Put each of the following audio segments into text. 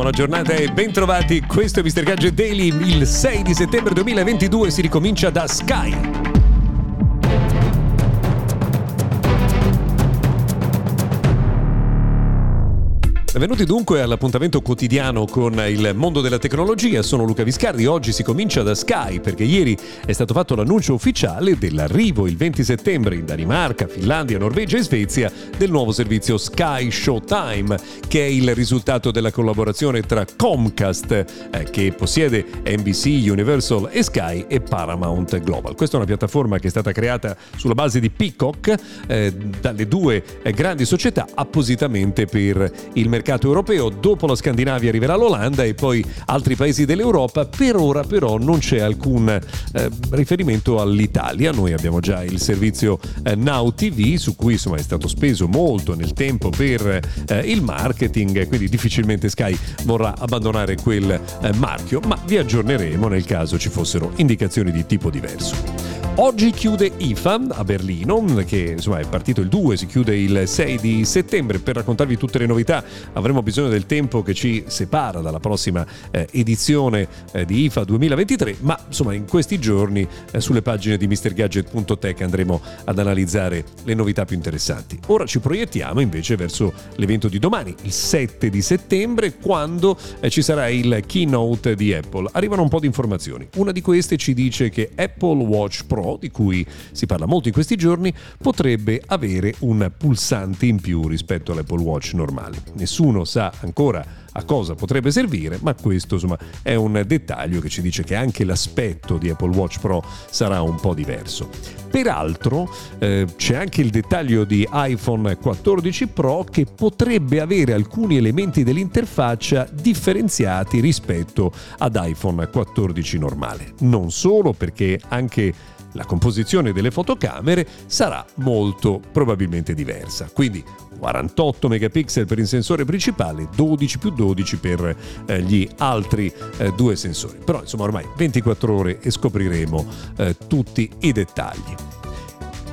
Buona giornata e bentrovati. Questo è Mr. Gadget Daily. Il 6 di settembre 2022 si ricomincia da Sky. Benvenuti dunque all'appuntamento quotidiano con il mondo della tecnologia. Sono Luca Viscardi. Oggi si comincia da Sky perché ieri è stato fatto l'annuncio ufficiale dell'arrivo il 20 settembre in Danimarca, Finlandia, Norvegia e Svezia del nuovo servizio Sky Showtime, che è il risultato della collaborazione tra Comcast, eh, che possiede NBC, Universal e Sky, e Paramount Global. Questa è una piattaforma che è stata creata sulla base di Peacock eh, dalle due eh, grandi società appositamente per il mercato mercato europeo, dopo la Scandinavia arriverà l'Olanda e poi altri paesi dell'Europa. Per ora però non c'è alcun eh, riferimento all'Italia. Noi abbiamo già il servizio eh, Now TV su cui insomma è stato speso molto nel tempo per eh, il marketing, quindi difficilmente Sky vorrà abbandonare quel eh, marchio, ma vi aggiorneremo nel caso ci fossero indicazioni di tipo diverso. Oggi chiude IFA a Berlino, che insomma è partito il 2, si chiude il 6 di settembre. Per raccontarvi tutte le novità avremo bisogno del tempo che ci separa dalla prossima eh, edizione eh, di IFA 2023, ma insomma in questi giorni eh, sulle pagine di MrGadget.tech andremo ad analizzare le novità più interessanti. Ora ci proiettiamo invece verso l'evento di domani, il 7 di settembre, quando eh, ci sarà il keynote di Apple. Arrivano un po' di informazioni. Una di queste ci dice che Apple Watch Pro di cui si parla molto in questi giorni, potrebbe avere un pulsante in più rispetto all'Apple Watch normale. Nessuno sa ancora a cosa potrebbe servire, ma questo insomma è un dettaglio che ci dice che anche l'aspetto di Apple Watch Pro sarà un po' diverso. Peraltro eh, c'è anche il dettaglio di iPhone 14 Pro che potrebbe avere alcuni elementi dell'interfaccia differenziati rispetto ad iPhone 14 normale. Non solo perché anche la composizione delle fotocamere sarà molto probabilmente diversa. Quindi 48 megapixel per il sensore principale, 12 più 12 per eh, gli altri eh, due sensori. Però insomma ormai 24 ore e scopriremo eh, tutti i dettagli.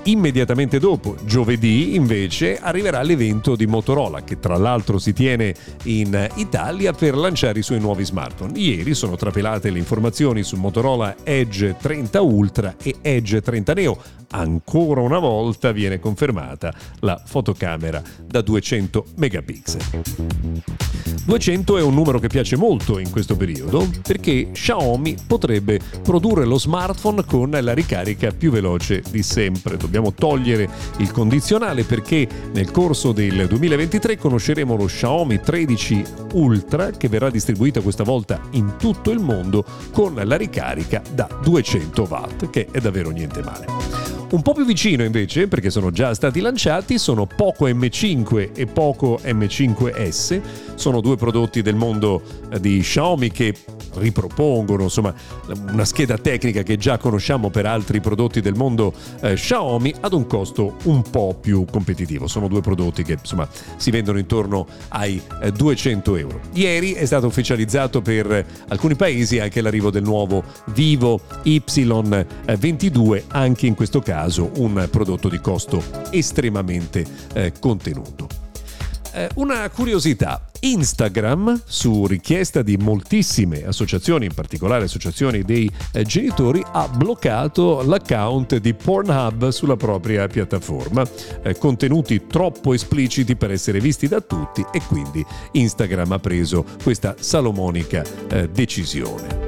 Immediatamente dopo, giovedì, invece, arriverà l'evento di Motorola, che tra l'altro si tiene in Italia per lanciare i suoi nuovi smartphone. Ieri sono trapelate le informazioni su Motorola Edge 30 Ultra e Edge 30 Neo. Ancora una volta viene confermata la fotocamera da 200 megapixel. 200 è un numero che piace molto in questo periodo perché Xiaomi potrebbe produrre lo smartphone con la ricarica più veloce di sempre. Dobbiamo togliere il condizionale perché nel corso del 2023 conosceremo lo Xiaomi 13 Ultra che verrà distribuita questa volta in tutto il mondo con la ricarica da 200 watt che è davvero niente male. Un po' più vicino invece, perché sono già stati lanciati, sono Poco M5 e Poco M5S. Sono due prodotti del mondo eh, di Xiaomi che ripropongono insomma una scheda tecnica che già conosciamo per altri prodotti del mondo eh, Xiaomi ad un costo un po' più competitivo. Sono due prodotti che insomma si vendono intorno ai eh, 200 euro. Ieri è stato ufficializzato per alcuni paesi anche l'arrivo del nuovo Vivo Y22, anche in questo caso un prodotto di costo estremamente eh, contenuto. Eh, una curiosità, Instagram, su richiesta di moltissime associazioni, in particolare associazioni dei eh, genitori, ha bloccato l'account di Pornhub sulla propria piattaforma. Eh, contenuti troppo espliciti per essere visti da tutti e quindi Instagram ha preso questa salomonica eh, decisione.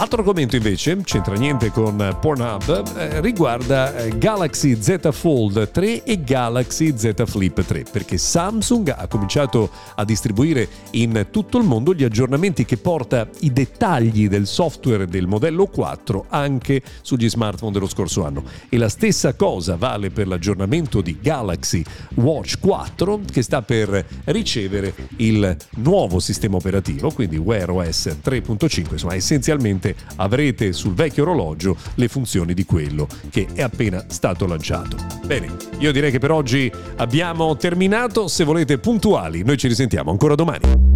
Altro argomento invece, c'entra niente con Pornhub, eh, riguarda eh, Galaxy Z Fold 3 e Galaxy Z Flip 3, perché Samsung ha cominciato a distribuire in tutto il mondo gli aggiornamenti che porta i dettagli del software del modello 4 anche sugli smartphone dello scorso anno. E la stessa cosa vale per l'aggiornamento di Galaxy Watch 4 che sta per ricevere il nuovo sistema operativo, quindi Wear OS 3.5, insomma essenzialmente ovviamente avrete sul vecchio orologio le funzioni di quello che è appena stato lanciato. Bene, io direi che per oggi abbiamo terminato, se volete puntuali, noi ci risentiamo ancora domani.